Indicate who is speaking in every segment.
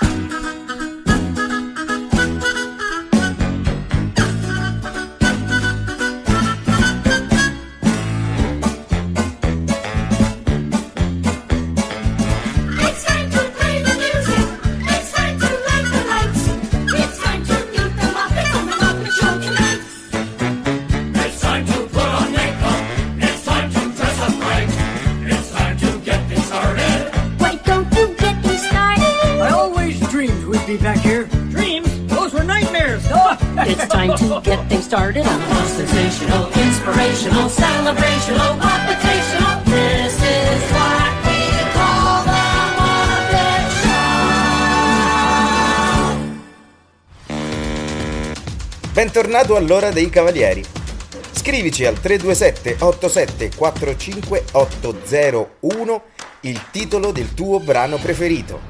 Speaker 1: フフフフ。Started
Speaker 2: the sensational, inspirational, celebrational, motivational. This is what we call the Muppet Show.
Speaker 3: Bentornato all'ora dei cavalieri. Scrivici al 327 87 45 801 il titolo del tuo brano preferito.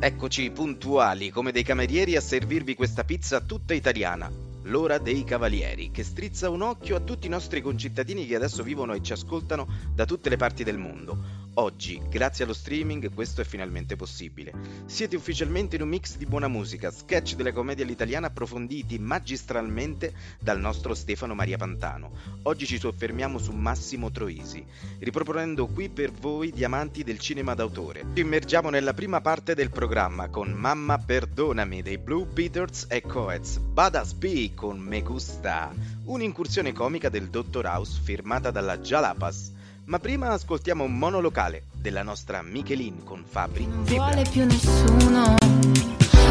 Speaker 4: Eccoci puntuali come dei camerieri a servirvi questa pizza tutta italiana. L'ora dei cavalieri, che strizza un occhio a tutti i nostri concittadini che adesso vivono e ci ascoltano da tutte le parti del mondo. Oggi, grazie allo streaming, questo è finalmente possibile. Siete ufficialmente in un mix di buona musica, sketch della commedia all'italiana approfonditi magistralmente dal nostro Stefano Maria Pantano. Oggi ci soffermiamo su Massimo Troisi, riproponendo qui per voi diamanti del cinema d'autore. Ci immergiamo nella prima parte del programma con Mamma Perdonami dei Blue Beaters e Coets, Badass B con Me Gusta, un'incursione comica del Dottor House firmata dalla Jalapas. Ma prima ascoltiamo un monolocale della nostra Michelin con Fabri Fibra.
Speaker 5: vuole più nessuno.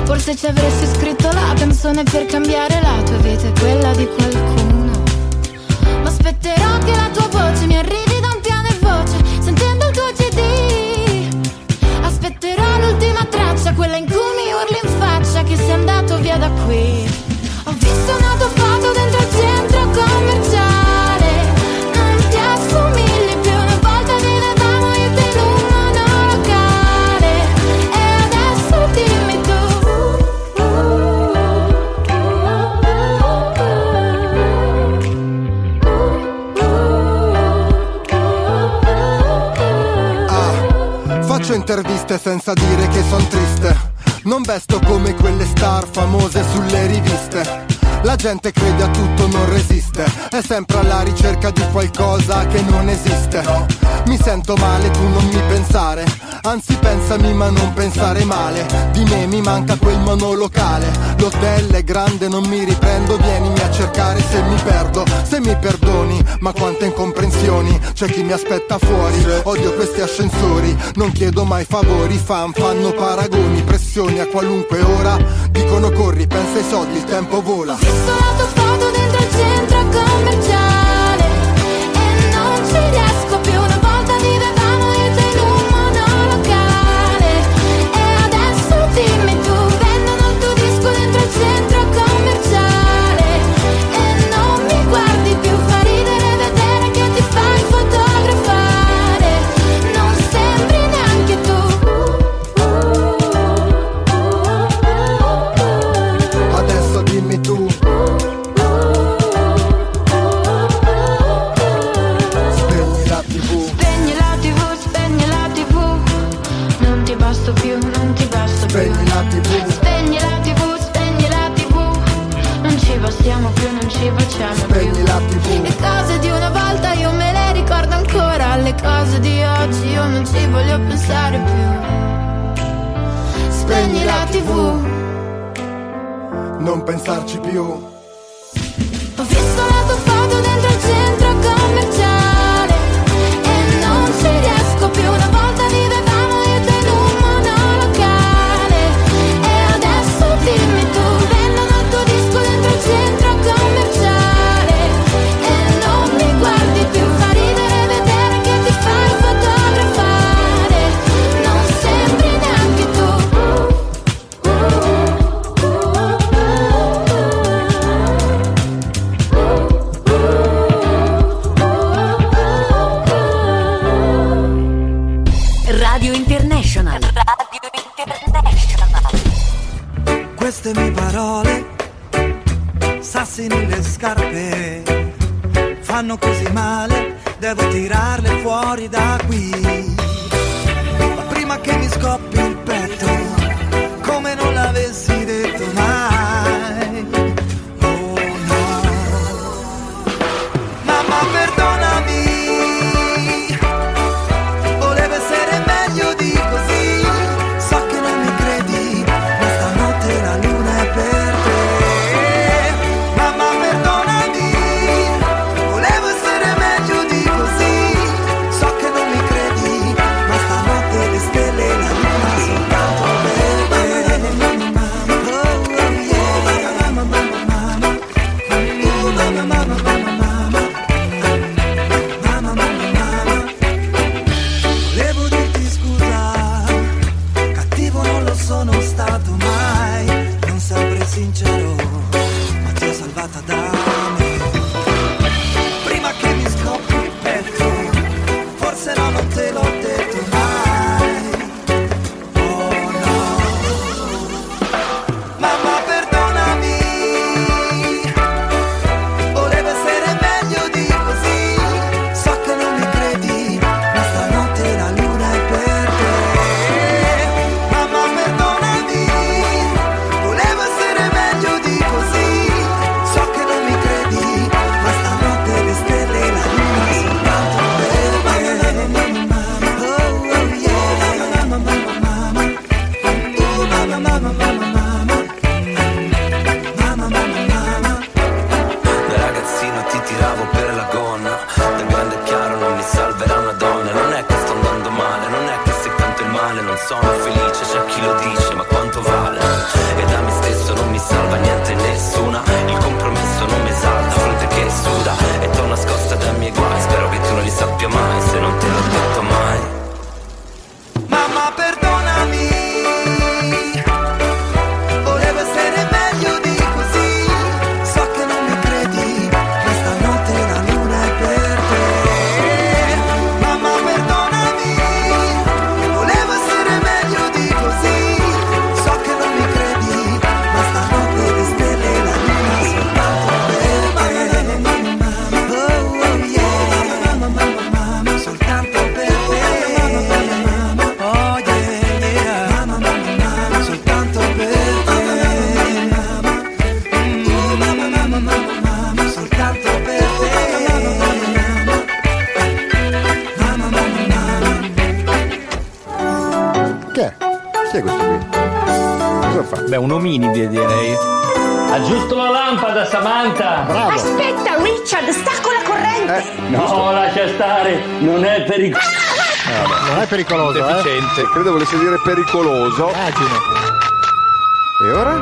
Speaker 5: Forse ci avresti scritto la canzone per cambiare la tua vita e quella di qualcuno. Ma aspetterò che la tua voce mi arrivi da un piano e voce, sentendo il tuo CD. Aspetterò l'ultima traccia, quella in cui mi urli in faccia che sei andato via da qui.
Speaker 6: Interviste senza dire che son triste. Non vesto come quelle star famose sulle riviste. La gente crede a tutto, non resiste. È sempre alla ricerca di qualcosa che non esiste. Mi sento male, tu non mi pensare. Anzi, pensami, ma non pensare male. Di me mi manca quel monolocale. L'hotel è grande, non mi riprendo. Vienimi a cercare se mi perdo. Se mi perdoni, ma quante incomprensioni. C'è chi mi aspetta fuori. Odio questi ascensori. Non chiedo mai favori. Fan fanno paragoni, pressioni a qualunque ora. Dicono corri, pensa ai soldi, il tempo vola. Tv
Speaker 5: Non
Speaker 6: pensarci più.
Speaker 7: Chi
Speaker 8: è
Speaker 9: questo qui? Cosa fa?
Speaker 10: Beh, un ominide direi.
Speaker 11: Aggiusto la lampada, Samantha!
Speaker 12: Aspetta, Richard, sta con la corrente.
Speaker 11: No, lascia stare, non è pericoloso.
Speaker 9: Non è pericoloso, eh?
Speaker 10: Deficiente.
Speaker 9: Credo volesse dire pericoloso.
Speaker 10: Immagino.
Speaker 9: E ora?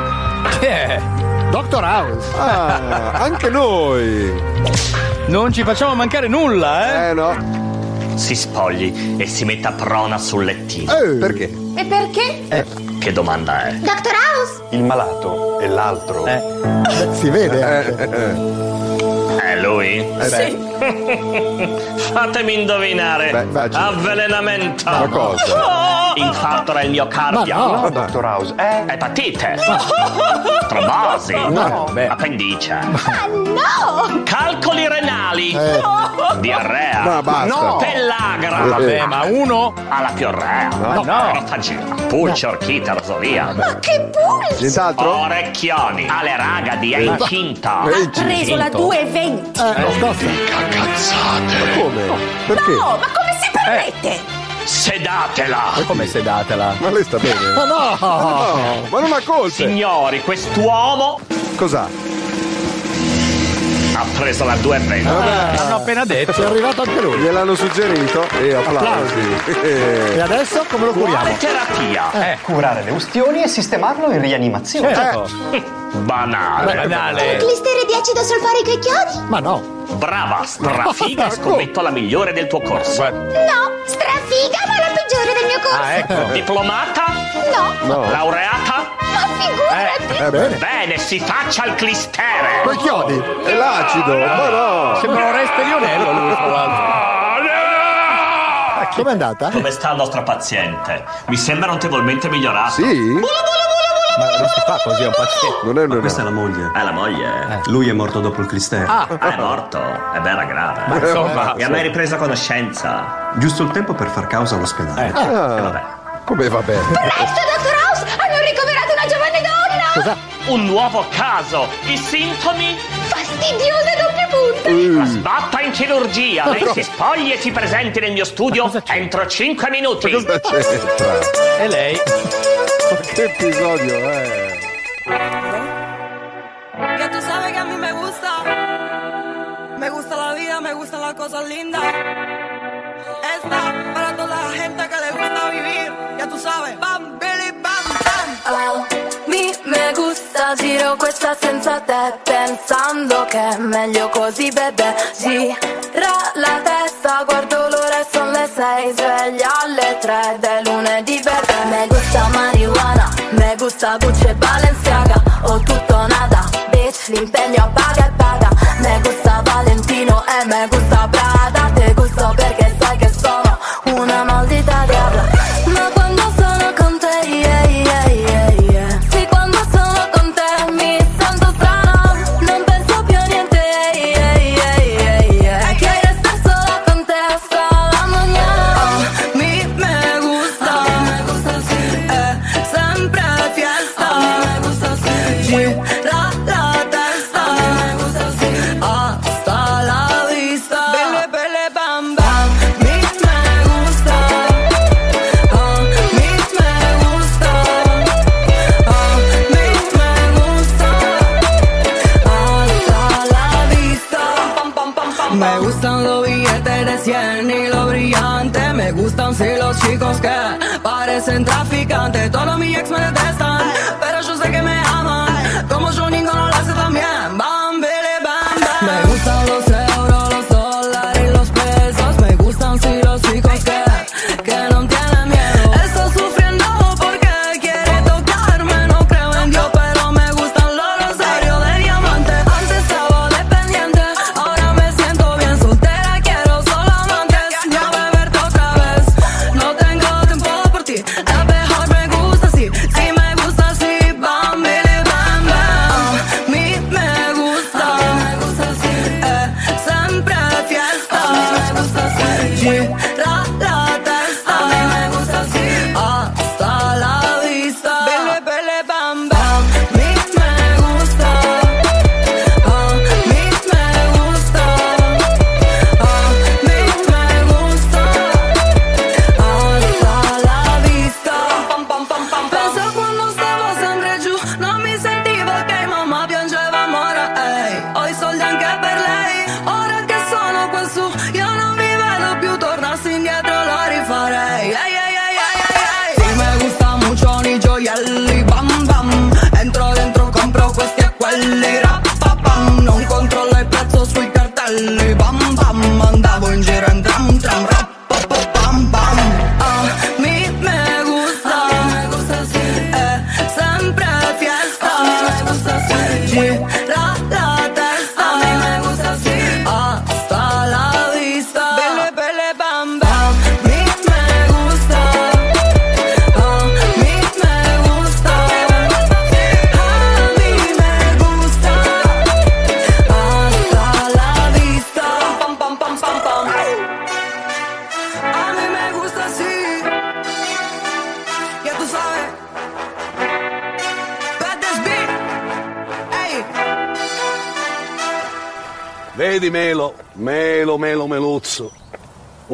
Speaker 10: Che è?
Speaker 9: Doctor House. Ah, anche noi.
Speaker 10: Non ci facciamo mancare nulla, eh?
Speaker 9: Eh no.
Speaker 13: Si spogli e si metta prona sul lettino.
Speaker 9: Perché?
Speaker 12: E perché?
Speaker 13: Eh, che domanda è?
Speaker 12: Dr. House?
Speaker 14: Il malato e l'altro.
Speaker 9: Si vede anche.
Speaker 13: È lui?
Speaker 9: Sì.
Speaker 13: Fatemi indovinare.
Speaker 9: Beh, immagino.
Speaker 13: Avvelenamento.
Speaker 9: Ma cosa?
Speaker 13: Infarto del miocardio.
Speaker 9: Ma no.
Speaker 14: Dottor House, eh?
Speaker 13: Epatite. Trombosi.
Speaker 9: No.
Speaker 10: Beh.
Speaker 13: Appendice.
Speaker 12: Ah, no!
Speaker 13: Calcoli renali.
Speaker 9: Eh.
Speaker 13: Diarrea.
Speaker 9: Ma basta.
Speaker 13: Pellagra.
Speaker 9: Eh.
Speaker 10: Vabbè, ma uno?
Speaker 13: Alla piorrea.
Speaker 9: No.
Speaker 10: No.
Speaker 13: Profagia. Pulce, orchite, rosolia.
Speaker 12: Ma che pulso!
Speaker 9: Nient'altro?
Speaker 13: Orecchioni. Alle raga di Encinta.
Speaker 9: Eh,
Speaker 12: Ha preso la 220.
Speaker 9: Eh, nascosta. Ma come? Perché?
Speaker 12: No, ma come si permette?
Speaker 13: Sedatela.
Speaker 10: Come sedatela?
Speaker 9: Ma lei sta bene?
Speaker 10: Ma no!
Speaker 9: No, ma non ha colpe.
Speaker 13: Signori, quest'uomo
Speaker 9: Cos'ha?
Speaker 13: ha preso la 220.
Speaker 10: L'hanno appena detto.
Speaker 9: È arrivato anche lui. Gliel'hanno suggerito e applausi.
Speaker 6: E adesso come lo curiamo?
Speaker 13: Quale terapia?
Speaker 10: Eh.
Speaker 14: Curare le ustioni e sistemarlo in rianimazione.
Speaker 10: Certo.
Speaker 13: Banale.
Speaker 10: Banale.
Speaker 12: Clistere di acido solfarico e chiodi?
Speaker 6: Ma no.
Speaker 13: Brava, strafiga, scommetto la migliore del tuo corso.
Speaker 12: No, strafiga, ma la peggiore del mio corso.
Speaker 13: Ah, ecco. Diplomata?
Speaker 12: No,
Speaker 9: No.
Speaker 13: Laureata?
Speaker 12: ma figurati.
Speaker 9: Eh bene.
Speaker 13: Bene, si faccia il clistere.
Speaker 9: Quei chiodi. È l'acido. Ma no.
Speaker 10: Sembra un re spedionello lui, tra l'altro.
Speaker 6: Com'è andata?
Speaker 13: Come sta il nostro paziente? Mi sembra notevolmente migliorato.
Speaker 9: Sì?
Speaker 13: Bula, bula, bula,
Speaker 10: Ma non si fa così, è un paziente.
Speaker 9: Non è
Speaker 15: Ma questa è la moglie.
Speaker 13: È la moglie.
Speaker 15: Lui è morto dopo il Cristero.
Speaker 10: Ah,
Speaker 13: È morto. Ed era grave.
Speaker 15: Ma insomma-
Speaker 13: Mi ha mai ripreso conoscenza.
Speaker 15: Giusto il tempo per far causa all'ospedale.
Speaker 9: Ah, come va bene?
Speaker 12: Presto, dottor House! Hanno ricoverato una giovane donna!
Speaker 13: Un nuovo caso. I sintomi?
Speaker 12: Fastidiose doppie punte!
Speaker 13: Sbatta in chirurgia. Lei si spogli e si presenti nel mio studio entro 5 minuti.
Speaker 9: Cosa c'entra?
Speaker 10: E lei?
Speaker 9: Ma che episodio è?
Speaker 6: Que tú sabes que a mí me gusta. Me gusta la vida, me gustan las cosas lindas. Esta para toda la gente que le gusta vivir. Ya tú sabes. Bam, Billy, bam, bam.
Speaker 16: Mi me gusta, giro questa senza te Pensando che è meglio così bebè Gira la testa, guardo l'ora e son le sei Sveglia alle tre del me gusta Gucci e Balenciaga. O tutto o nada, bitch, l'impegno paga e paga. Me gusta Valentino e me gusta Prada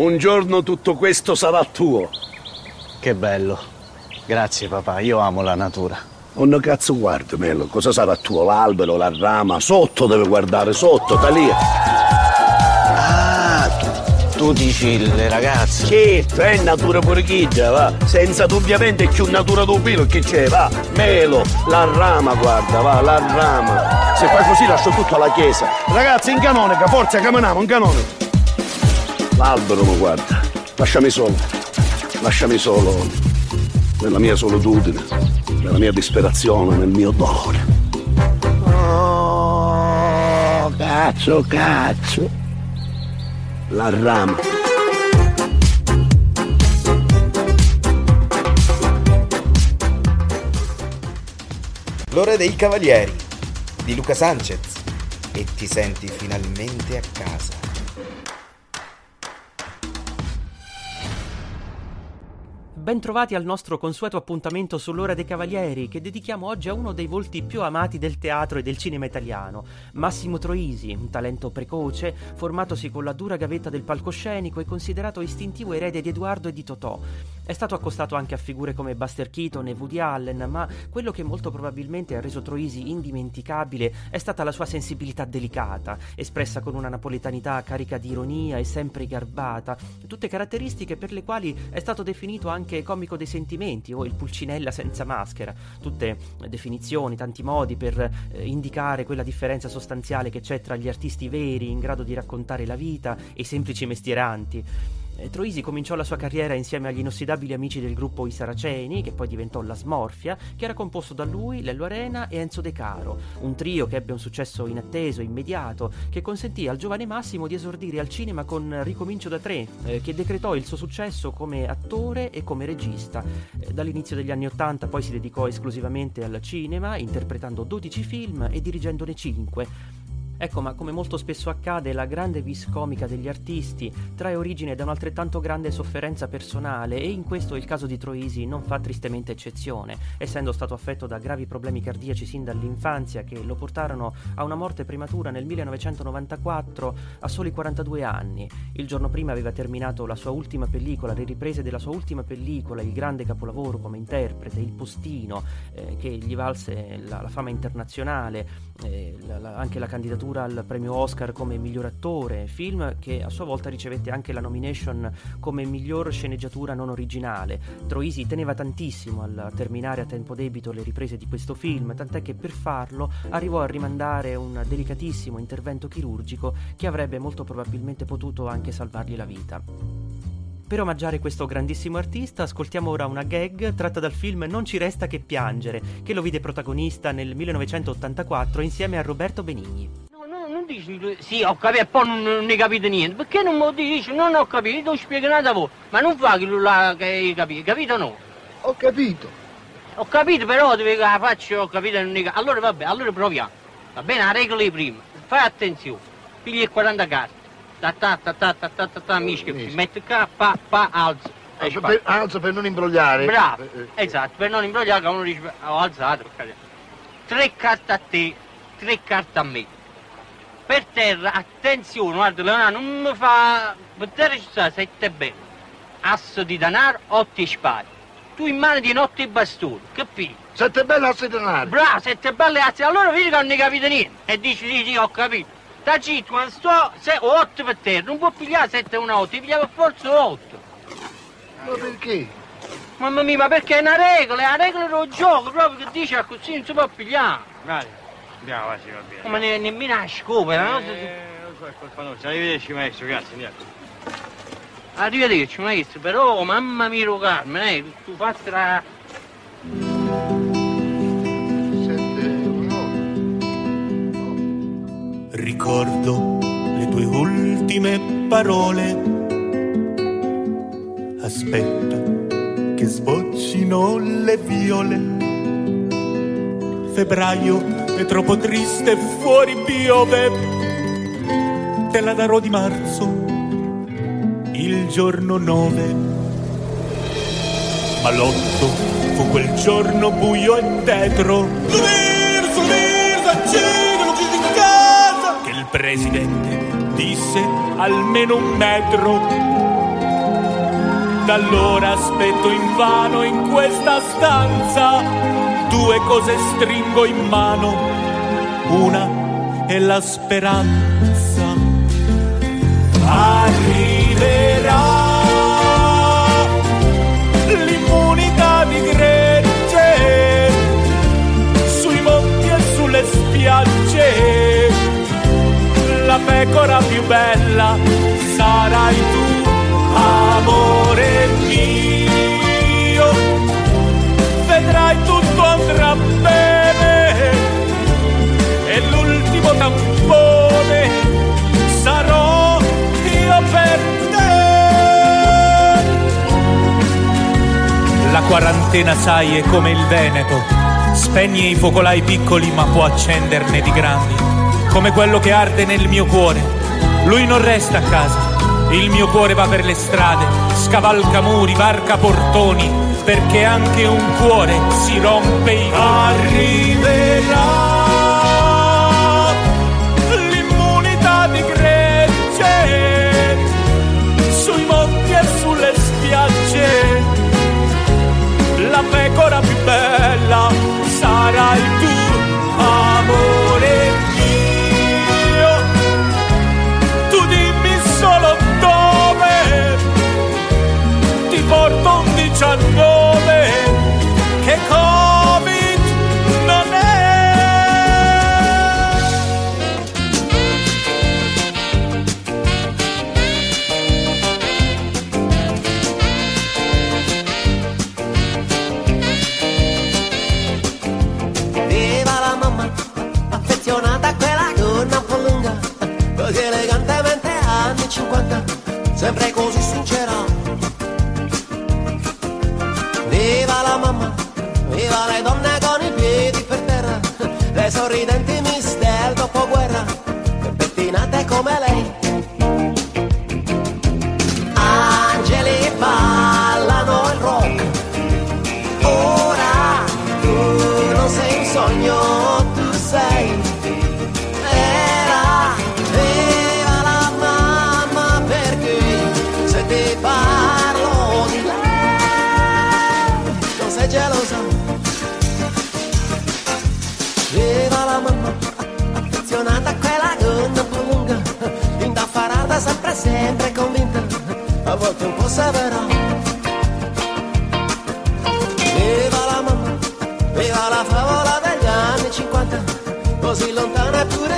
Speaker 17: Un giorno tutto questo sarà tuo.
Speaker 10: Che bello. Grazie papà, io amo la natura.
Speaker 17: Non cazzo guarda Melo, cosa sarà tuo? L'albero, la rama, sotto deve guardare, sotto, da lì.
Speaker 10: Ah, tu dici le ragazze.
Speaker 17: Certo, è natura pure chiggia, va. Senza dubbiamente più natura tu pilo che c'è, va. Melo, la rama, guarda, va, la rama. Se fai così lascio tutto alla chiesa. Ragazzi, in canonica, forza, camminiamo, in canone. L'albero mi guarda. Lasciami solo. Lasciami solo. Nella mia solitudine, nella mia disperazione, nel mio dolore. Oh, cazzo, cazzo. La rama.
Speaker 4: l'ora dei cavalieri di Luca Sanchez e ti senti finalmente a casa.
Speaker 18: Bentrovati al nostro consueto appuntamento sull'Ora dei Cavalieri, che dedichiamo oggi a uno dei volti più amati del teatro e del cinema italiano, Massimo Troisi, un talento precoce, formatosi con la dura gavetta del palcoscenico e considerato istintivo erede di Edoardo e di Totò. È stato accostato anche a figure come Buster Keaton e Woody Allen, ma quello che molto probabilmente ha reso Troisi indimenticabile è stata la sua sensibilità delicata, espressa con una napoletanità carica di ironia e sempre garbata, tutte caratteristiche per le quali è stato definito anche comico dei sentimenti o il pulcinella senza maschera, tutte definizioni, tanti modi per eh, indicare quella differenza sostanziale che c'è tra gli artisti veri in grado di raccontare la vita e i semplici mestieranti. Eh, Troisi cominciò la sua carriera insieme agli inossidabili amici del gruppo I Saraceni, che poi diventò la Smorfia, che era composto da lui, Lello Arena e Enzo De Caro, un trio che ebbe un successo inatteso, immediato, che consentì al giovane Massimo di esordire al cinema con Ricomincio da tre, eh, che decretò il suo successo come attore e come regista. Eh, dall'inizio degli anni Ottanta poi si dedicò esclusivamente al cinema, interpretando 12 film e dirigendone 5. Ecco, ma come molto spesso accade, la grande vis comica degli artisti trae origine da un'altrettanto grande sofferenza personale e in questo il caso di Troisi non fa tristemente eccezione, essendo stato affetto da gravi problemi cardiaci sin dall'infanzia che lo portarono a una morte prematura nel 1994 a soli 42 anni. Il giorno prima aveva terminato la sua ultima pellicola, le riprese della sua ultima pellicola, il grande capolavoro come interprete, Il Postino, eh, che gli valse la, la fama internazionale, eh, la- la- anche la candidatura al premio Oscar come miglior attore, film che a sua volta ricevette anche la nomination come miglior sceneggiatura non originale. Troisi teneva tantissimo al terminare a tempo debito le riprese di questo film, tant'è che per farlo arrivò a rimandare un delicatissimo intervento chirurgico che avrebbe molto probabilmente potuto anche salvargli la vita. Per omaggiare questo grandissimo artista, ascoltiamo ora una gag tratta dal film Non ci resta che piangere, che lo vide protagonista nel 1984 insieme a Roberto Benigni.
Speaker 11: No, no, non dici, sì, ho capito, e poi non, non ne capite niente. Perché non me lo dici? Non ho capito, ti ho spiegato a voi. Ma non fa che che hai capito, capito o no? Ho capito. Ho capito, però devi la faccio, ho capito, non ne cap- Allora vabbè, allora proviamo. Va bene, la regola prima. Fai attenzione. Pigli le 40 carte. Ta ta ta ta ta ta ta ta, mischia, metti qua, pa, pa. Ecco,
Speaker 19: Per- alzo per non imbrogliare.
Speaker 11: Bravo,
Speaker 19: Eh,
Speaker 11: esatto, per non imbrogliare che uno dice, ho alzato. Tre carte a te, tre carte a me. Per terra, attenzione, guarda Leonardo, non mi fa... Per terra ci sta sette belle. Asso di denaro, otto spade. Tu in mano di notte bastoni, capito?
Speaker 19: Sette belle asse di denaro.
Speaker 11: Bravo, sette belle asse, allora vedi che non ne capite niente. E dici, sì, sì, ho capito. Da zitto, quando sto, se, otto per terra, non può pigliare sette e una otto, ti pigliava forza otto.
Speaker 19: Ma perché?
Speaker 11: Mamma mia, ma perché è una regola, è una regola del gioco, proprio che dice così non si può pigliare.
Speaker 20: Vai, andiamo, sì, va bene.
Speaker 11: Ma ne, nemmeno a scopere, no?
Speaker 20: Eh, lo so, è colpa nostra. Arrivederci, maestro, grazie, andiamo.
Speaker 11: Arrivederci maestro, però mamma mia lo Carmen, eh, tu fatti la...
Speaker 21: Ricordo le tue ultime parole. Aspetta che sboccino le viole. Febbraio è troppo triste, fuori piove. Te la darò di marzo, il giorno 9. Ma l'otto fu quel giorno buio e tetro. Che il presidente disse almeno un metro. Da allora aspetto invano in questa stanza. Due cose stringo in mano. Una è la speranza. Arriverà pecora più bella sarai tu, amore mio. Vedrai tutto andrà bene e l'ultimo tampone sarò io per te. La quarantena, sai, è come il Veneto, Spegne i focolai piccoli ma può accenderne di grandi, come quello che arde nel mio cuore. Lui non resta a casa, il mio cuore va per le strade, scavalca muri, varca portoni, perché anche un cuore si rompe i Arriverà ti porto un 19 che Covid non è.
Speaker 22: Viva la mamma, affezionata a quella gonna un po' lunga, così elegantemente anni 50, sempre così sincera. Viva le donne volte un po' severa. Viva la mamma, viva la favola degli anni 50, così lontana eppure così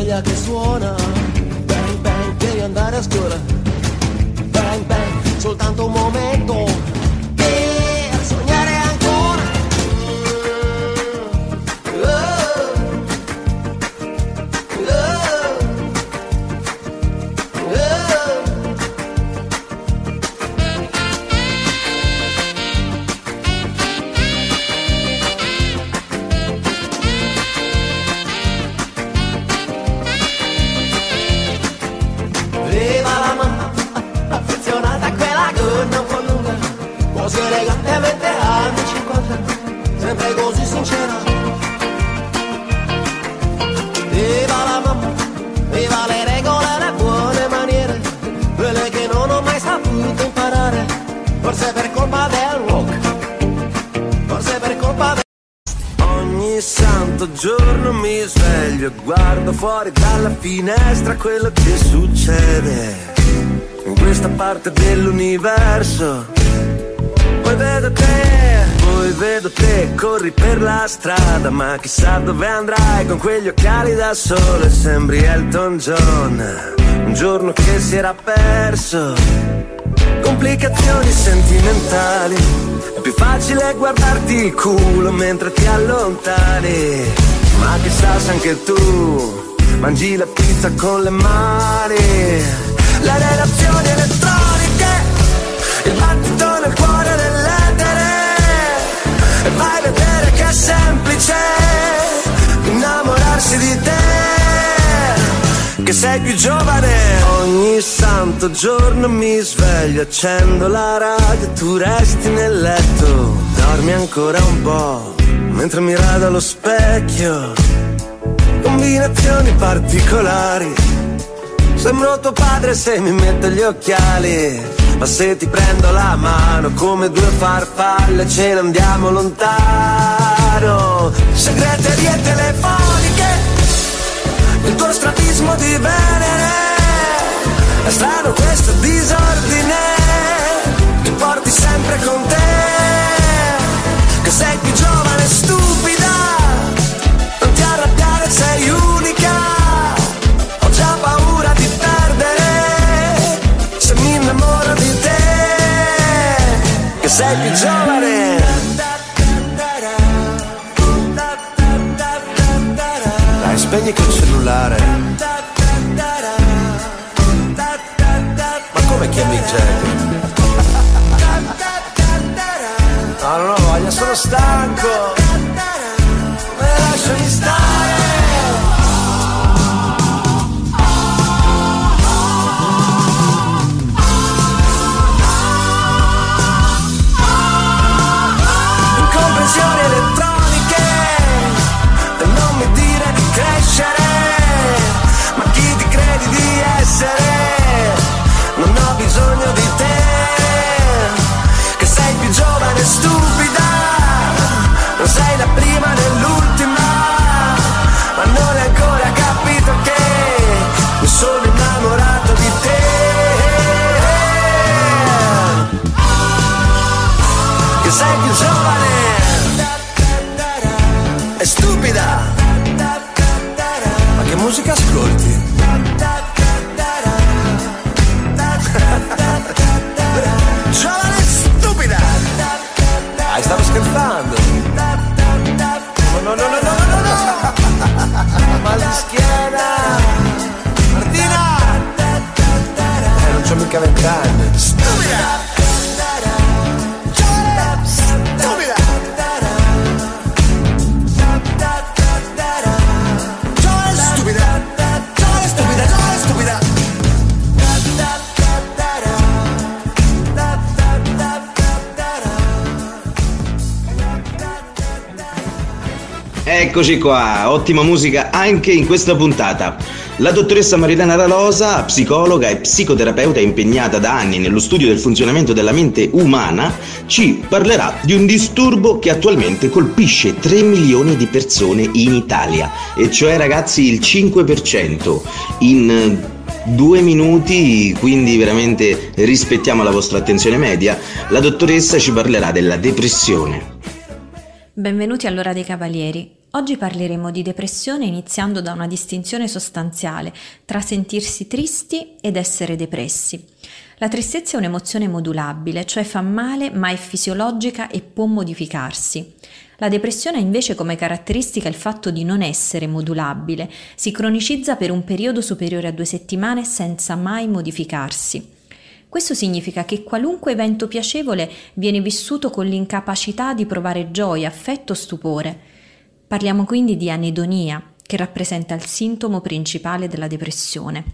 Speaker 22: sveglia che suona. Bang bang, devi andare a scuola. Bang bang, soltanto un momento
Speaker 23: fuori dalla finestra quello che succede in questa parte dell'universo. Poi vedo te, poi vedo te, corri per la strada, ma chissà dove andrai con quegli occhiali da sole, sembri Elton John, un giorno che si era perso. Complicazioni sentimentali, è più facile guardarti il culo mentre ti allontani. Ma chissà se anche tu mangi la pizza con le mani. Le relazioni elettroniche, il battito nel cuore dell'etere. E vai a vedere che è semplice innamorarsi di te che sei più giovane. Ogni santo giorno mi sveglio, accendo la radio, tu resti nel letto, dormi ancora un po', mentre mi rado allo specchio. Combinazioni particolari. Sembro tuo padre se mi metto gli occhiali. Ma se ti prendo la mano come due farfalle ce ne andiamo lontano. Segreterie telefoniche il tuo strabismo di Venere. È strano questo disordine, ti porti sempre con te, che sei più giovane e sei più giovane.
Speaker 22: Dai spegni quel cellulare. Ma come chiami Jack? No, non ho voglia, sono stanco.
Speaker 4: Eccoci qua, ottima musica anche in questa puntata. La dottoressa Marilena Ralosa, psicologa e psicoterapeuta impegnata da anni nello studio del funzionamento della mente umana, ci parlerà di un disturbo che attualmente colpisce 3 milioni di persone in Italia, e cioè ragazzi il 5%. In eh, due minuti, quindi veramente rispettiamo la vostra attenzione media, la dottoressa ci parlerà della depressione.
Speaker 24: Benvenuti all'ora dei cavalieri. Oggi parleremo di depressione iniziando da una distinzione sostanziale tra sentirsi tristi ed essere depressi. La tristezza è un'emozione modulabile, cioè fa male ma è fisiologica e può modificarsi. La depressione ha invece come caratteristica il fatto di non essere modulabile, si cronicizza per un periodo superiore a due settimane senza mai modificarsi. Questo significa che qualunque evento piacevole viene vissuto con l'incapacità di provare gioia, affetto o stupore. Parliamo quindi di anedonia, che rappresenta il sintomo principale della depressione.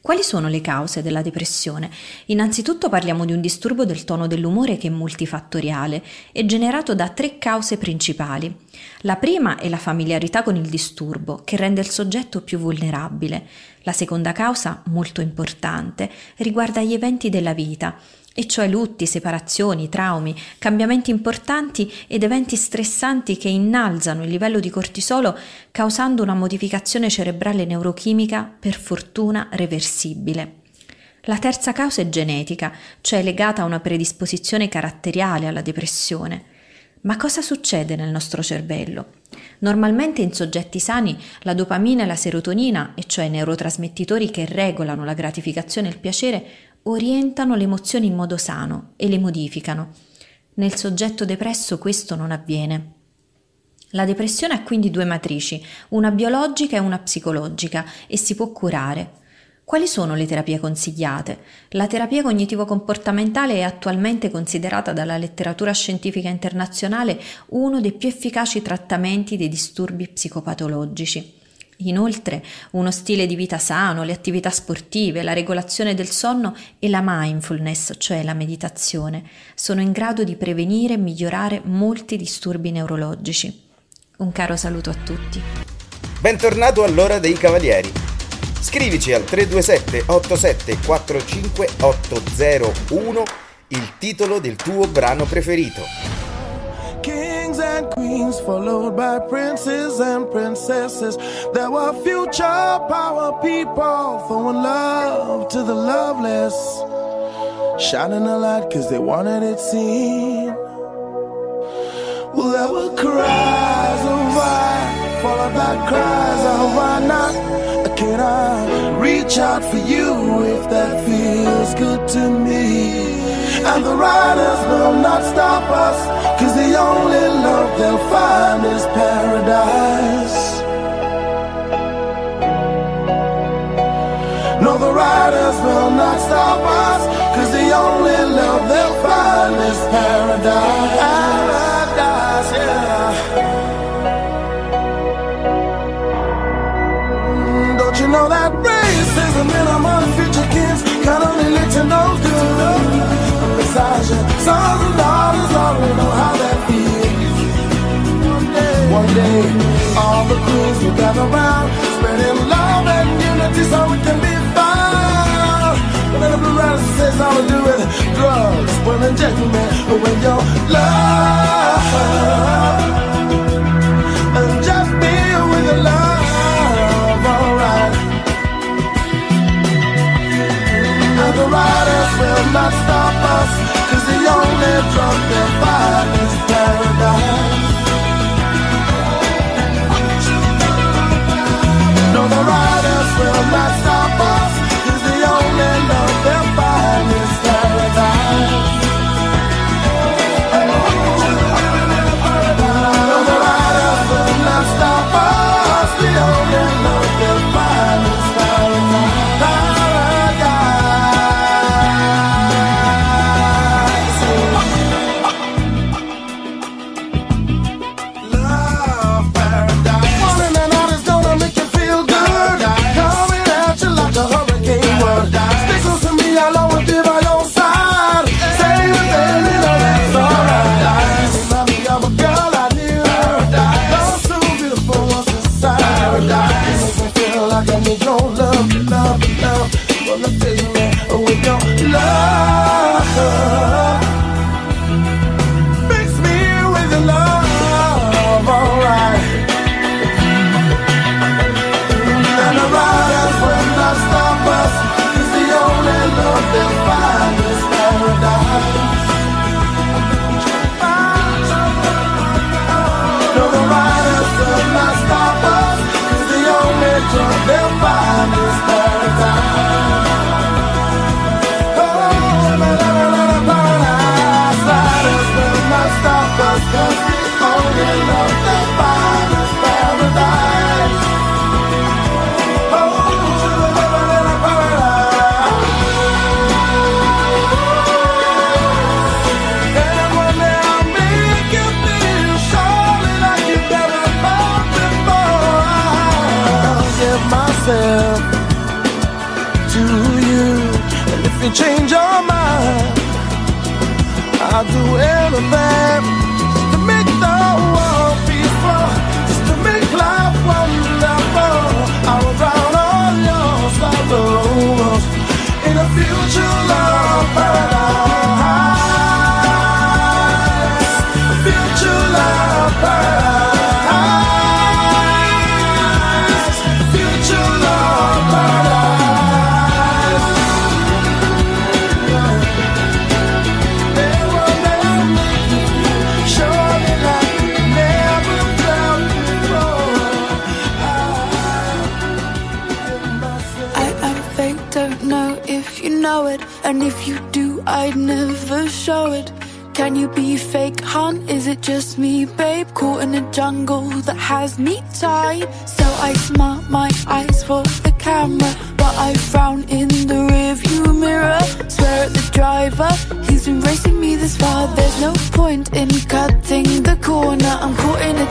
Speaker 24: Quali sono le cause della depressione? Innanzitutto parliamo di un disturbo del tono dell'umore che è multifattoriale e generato da tre cause principali. La prima è la familiarità con il disturbo, che rende il soggetto più vulnerabile. La seconda causa, molto importante, riguarda gli eventi della vita, e cioè lutti, separazioni, traumi, cambiamenti importanti ed eventi stressanti che innalzano il livello di cortisolo causando una modificazione cerebrale neurochimica per fortuna reversibile. La terza causa è genetica, cioè legata a una predisposizione caratteriale alla depressione. Ma cosa succede nel nostro cervello? Normalmente in soggetti sani la dopamina e la serotonina, e cioè neurotrasmettitori che regolano la gratificazione e il piacere, orientano le emozioni in modo sano e le modificano. Nel soggetto depresso questo non avviene. La depressione ha quindi due matrici, una biologica e una psicologica, e si può curare. Quali sono le terapie consigliate? La terapia cognitivo-comportamentale è attualmente considerata dalla letteratura scientifica internazionale uno dei più efficaci trattamenti dei disturbi psicopatologici. Inoltre, uno stile di vita sano, le attività sportive, la regolazione del sonno e la mindfulness, cioè la meditazione, sono in grado di prevenire e migliorare molti disturbi neurologici. Un caro saluto a tutti.
Speaker 4: Bentornato all'ora dei cavalieri. Scrivici al 327 87 45 801 il titolo del tuo brano preferito.
Speaker 8: Kings and queens, followed by princes and princesses. There were future power people throwing love to the loveless, shining a light because they wanted it seen. Well, there were cries of why, followed by cries of why not? Can I reach out for you if that feels good to me? And the riders will not stop us, Cause the only love they'll find is paradise. No, the riders will not stop us. Cause the only love they'll find is paradise. Paradise, yeah. Don't you know that racism in our modern future kids can only lead to no good? Besides, your sons and know how that feels. One day, all the crews will gather round, spreading love and unity so we can be found. But then the blue says all to do with drugs, will inject me with your love. drop the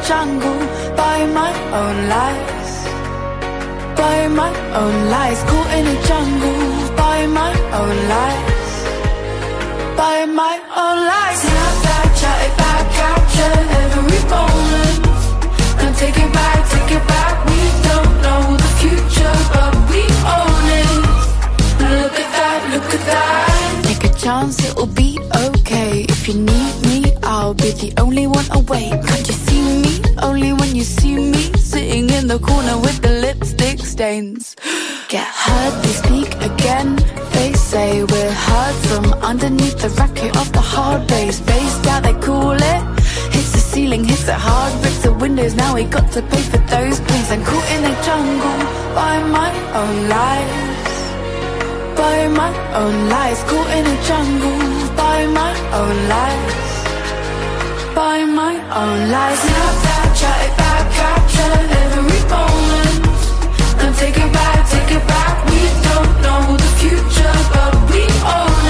Speaker 25: jungle by my own lies by my own lies, caught in a jungle by my own lies, by my own lies. Snap back, chat it back, capture every moment, and take it back, take it back. We don't know the future, but we. Look at that, look at that. Take a chance, it'll be okay. If you need me, I'll be the only one awake. Can't you see me? Only when you see me sitting in the corner with the lipstick stains. Get heard, they speak again. They say we're heard from underneath the racket of the hard bass. Based out, they call it. Hits the ceiling, hits it hard, breaks the windows. Now we got to pay for those plays. I'm caught in the jungle by my own lies by my own lies Caught in a jungle. By my own lies. By my own lies. Now that try back, capture every moment. Now take it back, take it back. We don't know the future but we own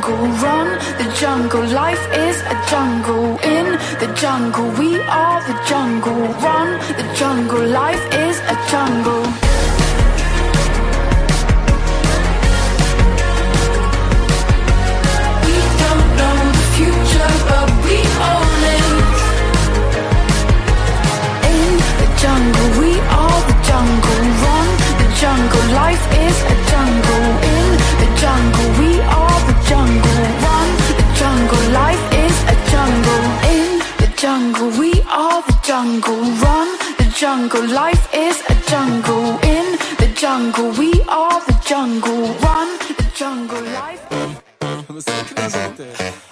Speaker 25: jungle. Run the jungle. Life is a jungle. In the jungle, we are the jungle. Run the jungle. Life is a jungle. We don't know the future, but we own it. In the jungle, we are the jungle. Run the jungle. Life is a jungle. In the jungle, we jungle. Run the jungle. Life is a jungle. In the jungle, we are the jungle. Run the jungle. Life.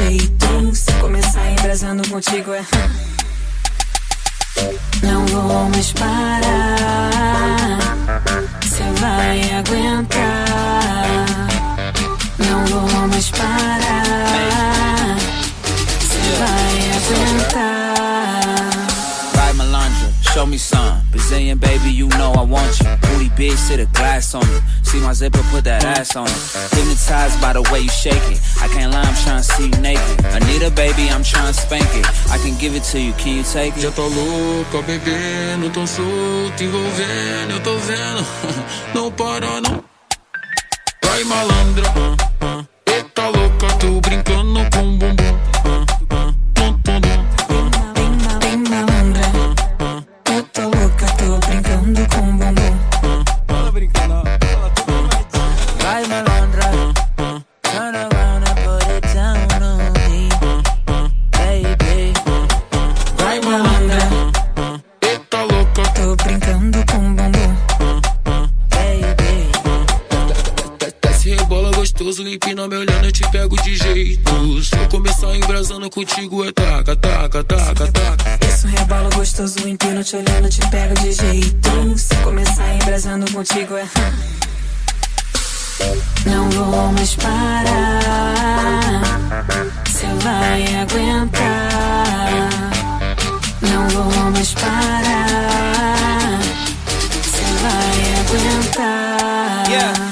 Speaker 26: jeito. Se começar embrasando contigo é.
Speaker 27: Não vou mais parar. Cê vai aguentar. Não vou mais parar. Cê vai aguentar.
Speaker 28: Show me some. Brazilian baby, you know I want you. Booty big, sit a glass on it. See my zipper, put that ass on it. Hypnotized by the way you shake it. I can't lie, I'm trying to see you naked. Anita, baby, I'm trying to spank it. I can give it to you, can you take it?
Speaker 26: Já tô louca, bebendo, tão solto, envolvendo, eu tô vendo. Não para, não. Vai malandra, eita louca, tô brincando com bumbum. Contigo, é taca, taca, taca, taca.
Speaker 27: Isso rebola gostoso, empino te olhando, te pego de jeito. Se começar embrasando contigo é. Não vou mais parar. Cê vai aguentar. Não vou mais parar. Cê vai aguentar.
Speaker 28: Yeah.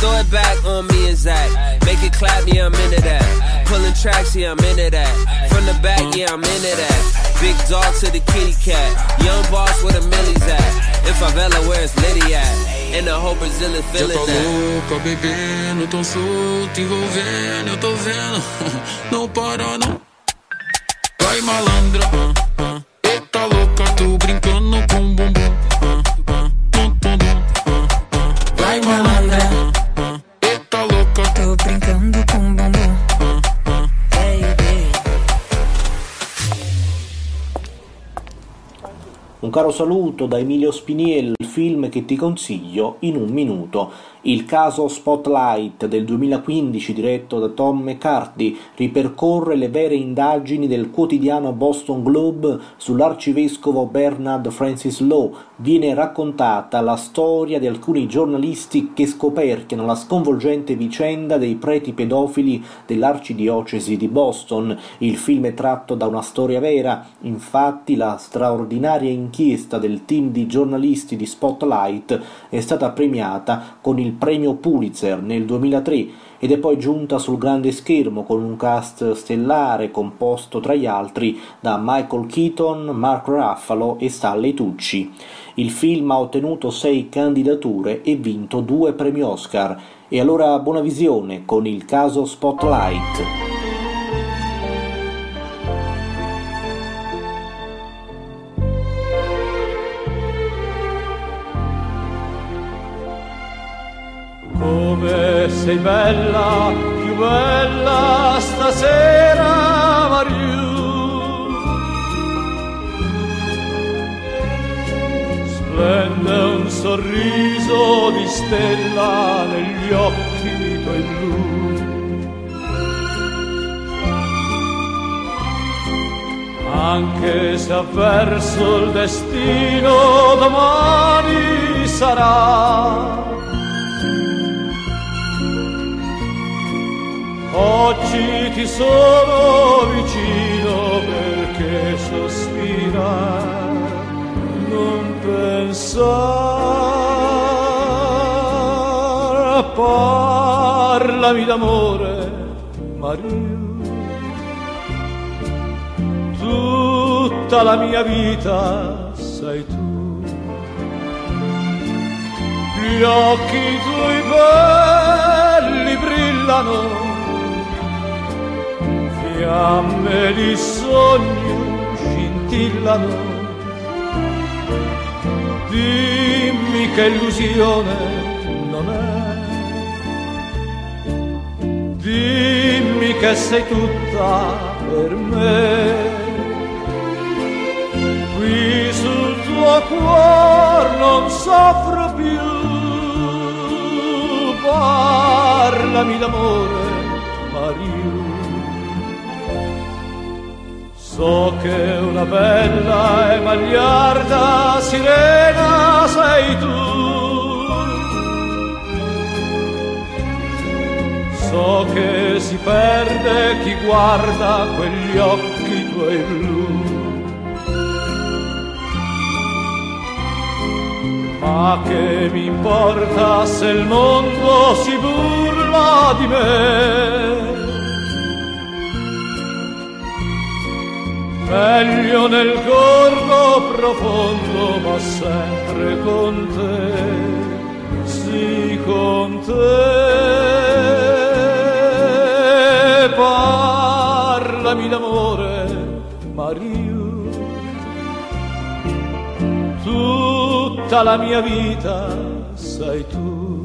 Speaker 28: Throw it back on me and Zach. Make it clap, yeah, I'm into that. Pulling tracks, yeah, I'm into that. From the back, yeah, I'm into that. Big dog to the kitty cat. Young boss where the millies at. In favela, where's Liddy at? In the whole Brazilian
Speaker 26: Já
Speaker 28: feeling
Speaker 26: tô
Speaker 28: that.
Speaker 26: louca, bebendo, tão solto, envolvendo, eu tô vendo. Não para, não. Vai malandra, eita louca, tô brincando com bumbum.
Speaker 29: Caro saluto da Emilio Spiniello, il film che ti consiglio in un minuto. Il caso Spotlight del 2015 diretto da Tom McCarthy ripercorre le vere indagini del quotidiano Boston Globe sull'arcivescovo Bernard Francis Law. Viene raccontata la storia di alcuni giornalisti che scoperchiano la sconvolgente vicenda dei preti pedofili dell'arcidiocesi di Boston. Il film è tratto da una storia vera, infatti la straordinaria inchiesta del team di giornalisti di Spotlight è stata premiata con il premio Pulitzer nel 2003 ed è poi giunta sul grande schermo con un cast stellare composto tra gli altri da Michael Keaton, Mark Ruffalo e Stanley Tucci. Il film ha ottenuto sei candidature e vinto due premi Oscar. E allora buona visione con il caso Spotlight.
Speaker 1: Sei bella, più bella stasera, Mariù. Splende un sorriso di stella negli occhi tuoi blu. Anche se avverso il destino domani sarà. Oggi ti sono vicino perché sospira. Non pensare, parlami d'amore, Maria. Tutta la mia vita sei tu, gli occhi tuoi belli brillano, fiamme di sogno scintillano dimmi che illusione non è. Dimmi che sei tutta per me. Qui sul tuo cuore non soffro più. Parlami d'amore, So che una bella e magliarda sirena sei tu. So che si perde chi guarda quegli occhi tuoi blu. Ma che mi importa se il mondo si burla di me? Meglio nel corpo profondo, ma sempre con te, sì con te. Parlami d'amore, Mario, tutta la mia vita sei tu.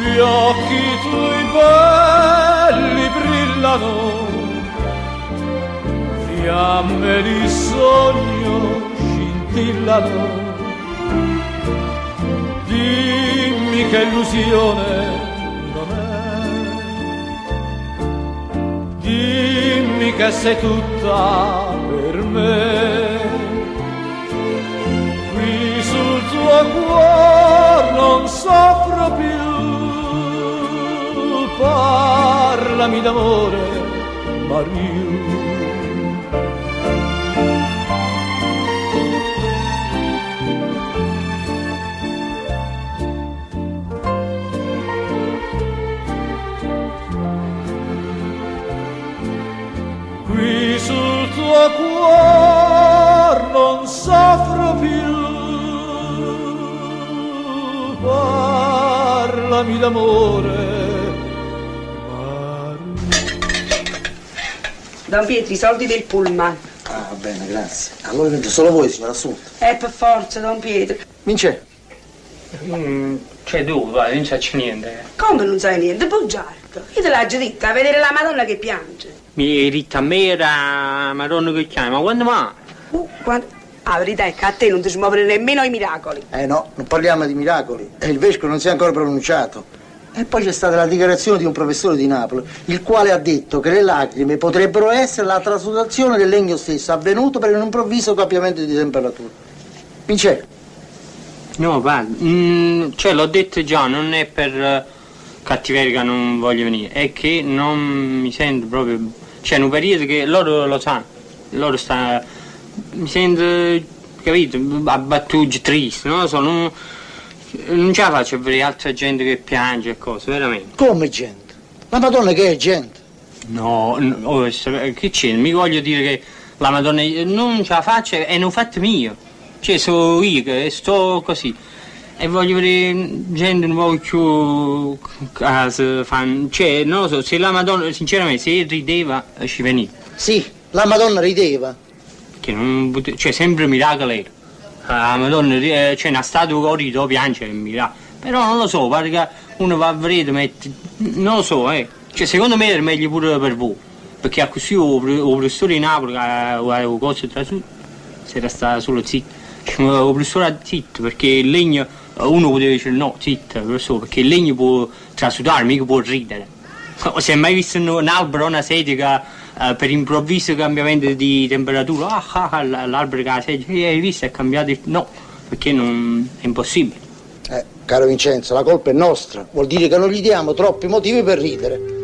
Speaker 1: Gli occhi tuoi belli brillano fiamme di sogno scintillano. Dimmi che illusione non è. Dimmi che sei tutta per me. Qui sul tuo cuore non soffro più. Parlami d'amore, Mario.
Speaker 30: Don Pietro, i soldi del pullman.
Speaker 31: Ah, va bene, grazie. Allora niente, solo voi, signora Assunta.
Speaker 30: Eh, per forza, Don Pietro.
Speaker 31: Vince.
Speaker 32: Mm, cioè dove, vai, non c'è niente.
Speaker 30: Come non sai niente? Bugiardo. Io te l'ho già detto, a vedere la Madonna che piange.
Speaker 32: Mi hai detto a me era Madonna che chiama, ma quando mai?
Speaker 30: Uh, quando... Ah, la verità è che a te non ti si muovono nemmeno i miracoli.
Speaker 31: Eh no, non parliamo di miracoli. E il vescovo non si è ancora pronunciato. E poi c'è stata la dichiarazione di un professore di Napoli, il quale ha detto che le lacrime potrebbero essere la trasutazione del legno stesso, avvenuto per un improvviso cambiamento di temperatura. Vince,
Speaker 32: No, guarda, mm, cioè l'ho detto già, non è per eh, cattiveria che non voglio venire, è che non mi sento proprio... C'è un periodo che loro lo sanno, loro sta... mi sento, capito, abbattuto, triste, non lo so, non, ce la faccio a vedere altra gente che piange e cose, veramente.
Speaker 31: come gente? La Madonna che è gente?
Speaker 32: No, no, oh, che c'è? Mi voglio dire che la Madonna non ce la faccio, è un fatto mio. Cioè, sono io che sto così. E voglio vedere gente un po' più casa, fan. Cioè, non lo so, se la Madonna, sinceramente, se rideva, ci veniva.
Speaker 31: Sì, la Madonna rideva.
Speaker 32: Che non cioè, sempre miracolo era. La Madonna, eh, c'è una statua che rido, piange, è miracolo. Però non lo so, pare che uno va a vedere, mette... Non lo so, eh. Cioè, secondo me è meglio pure per voi. Perché a così il professore di Napoli, che aveva cose tra su, si resta solo zitto. Il professore ha zitto, perché il legno, uno poteva dire no, zitto, professore, perché il legno può trasudare, mica può ridere. O se hai mai visto un, albero una sedia che eh, per improvviso cambiamento di temperatura, ah, ah, ah, l'albero che ha la sedia, hai visto, è cambiato? No, perché non, è impossibile.
Speaker 31: Eh, caro Vincenzo, la colpa è nostra. Vuol dire che non gli diamo troppi motivi per ridere.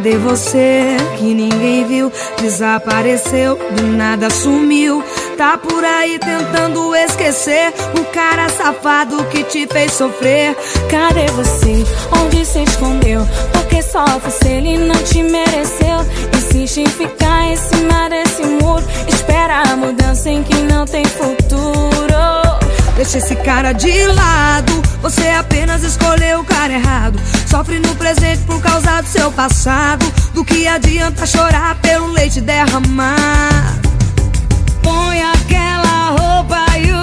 Speaker 16: Cadê você que ninguém viu? Desapareceu, do nada sumiu. Tá por aí tentando esquecer o cara safado que te fez sofrer.
Speaker 25: Cadê você? Onde se escondeu? Porque sofre se ele não te mereceu. Insiste em ficar em cima desse muro. Espera a mudança em que não tem futuro.
Speaker 16: Deixa esse cara de lado. Você apenas escolheu o cara errado. Sofre no presente por causa do seu passado. Do que adianta chorar pelo leite derramar? Põe aquela roupa e o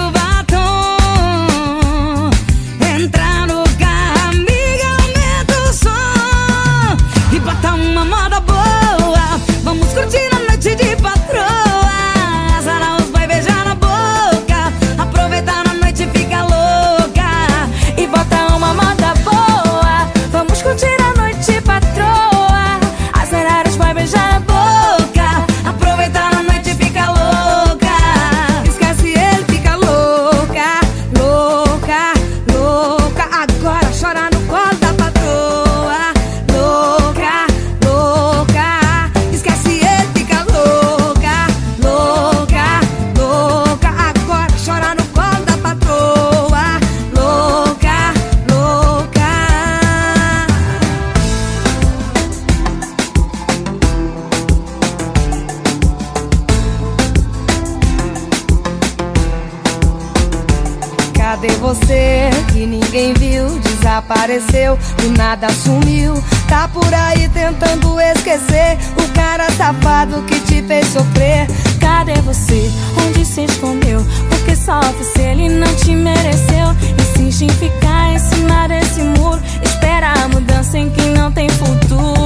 Speaker 16: Do nada sumiu. Tá por aí tentando esquecer o cara safado que te fez sofrer.
Speaker 25: Cadê você? Onde se escondeu? Porque sofre se ele não te mereceu. Insiste em ficar em cima desse muro. Espera a mudança em que não tem futuro.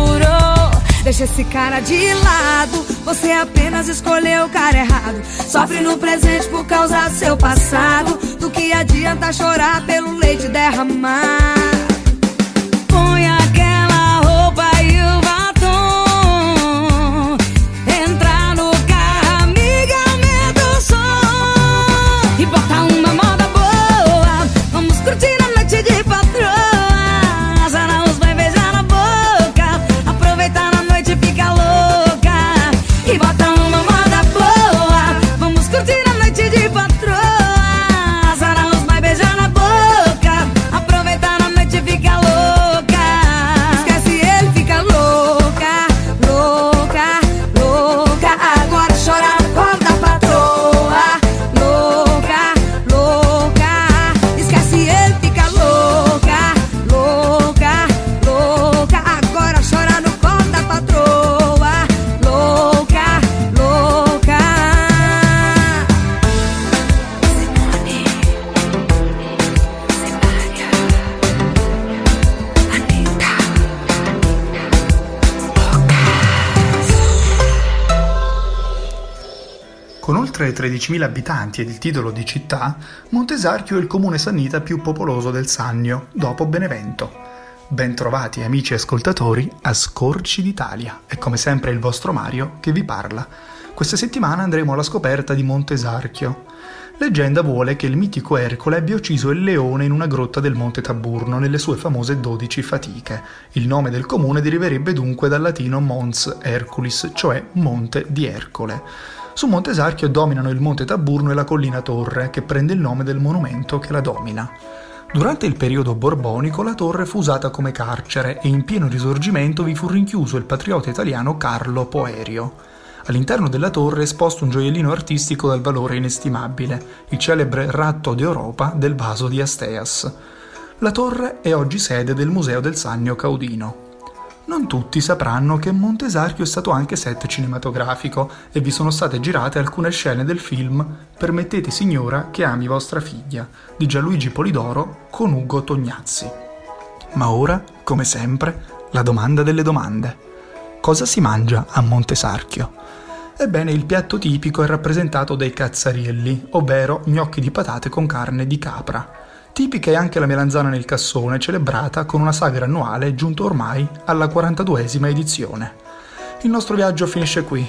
Speaker 16: Deixa esse cara de lado. Você apenas escolheu o cara errado. Sofre no presente por causa do seu passado. Do que adianta chorar pelo leite derramar?
Speaker 33: 13.000 abitanti ed il titolo di città, Montesarchio è il comune sannita più popoloso del Sannio, dopo Benevento. Bentrovati amici ascoltatori a Scorci d'Italia. È come sempre il vostro Mario che vi parla. Questa settimana andremo alla scoperta di Montesarchio. Leggenda vuole che il mitico Ercole abbia ucciso il leone in una grotta del Monte Taburno nelle sue famose 12 fatiche. Il nome del comune deriverebbe dunque dal latino Mons Herculis, cioè Monte di Ercole. Su Montesarchio dominano il Monte Taburno e la collina Torre, che prende il nome del monumento che la domina. Durante il periodo borbonico la torre fu usata come carcere e in pieno risorgimento vi fu rinchiuso il patriota italiano Carlo Poerio. All'interno della torre è esposto un gioiellino artistico dal valore inestimabile, il celebre ratto d'Europa del vaso di Asteas. La torre è oggi sede del Museo del Sannio Caudino. Non tutti sapranno che Montesarchio è stato anche set cinematografico e vi sono state girate alcune scene del film Permettete signora che ami vostra figlia di Gianluigi Polidoro con Ugo Tognazzi. Ma ora, come sempre, la domanda delle domande. Cosa si mangia a Montesarchio? Ebbene, il piatto tipico è rappresentato dai cazzarielli, ovvero gnocchi di patate con carne di capra. Tipica è anche la melanzana nel cassone, celebrata con una sagra annuale giunta ormai alla 42esima edizione. Il nostro viaggio finisce qui,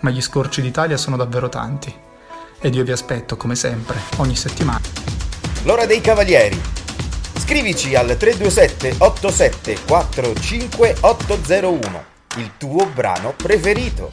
Speaker 33: ma gli scorci d'Italia sono davvero tanti. Ed io vi aspetto, come sempre, ogni settimana.
Speaker 4: L'ora dei cavalieri. Scrivici al 327 87 45 801 il tuo brano preferito.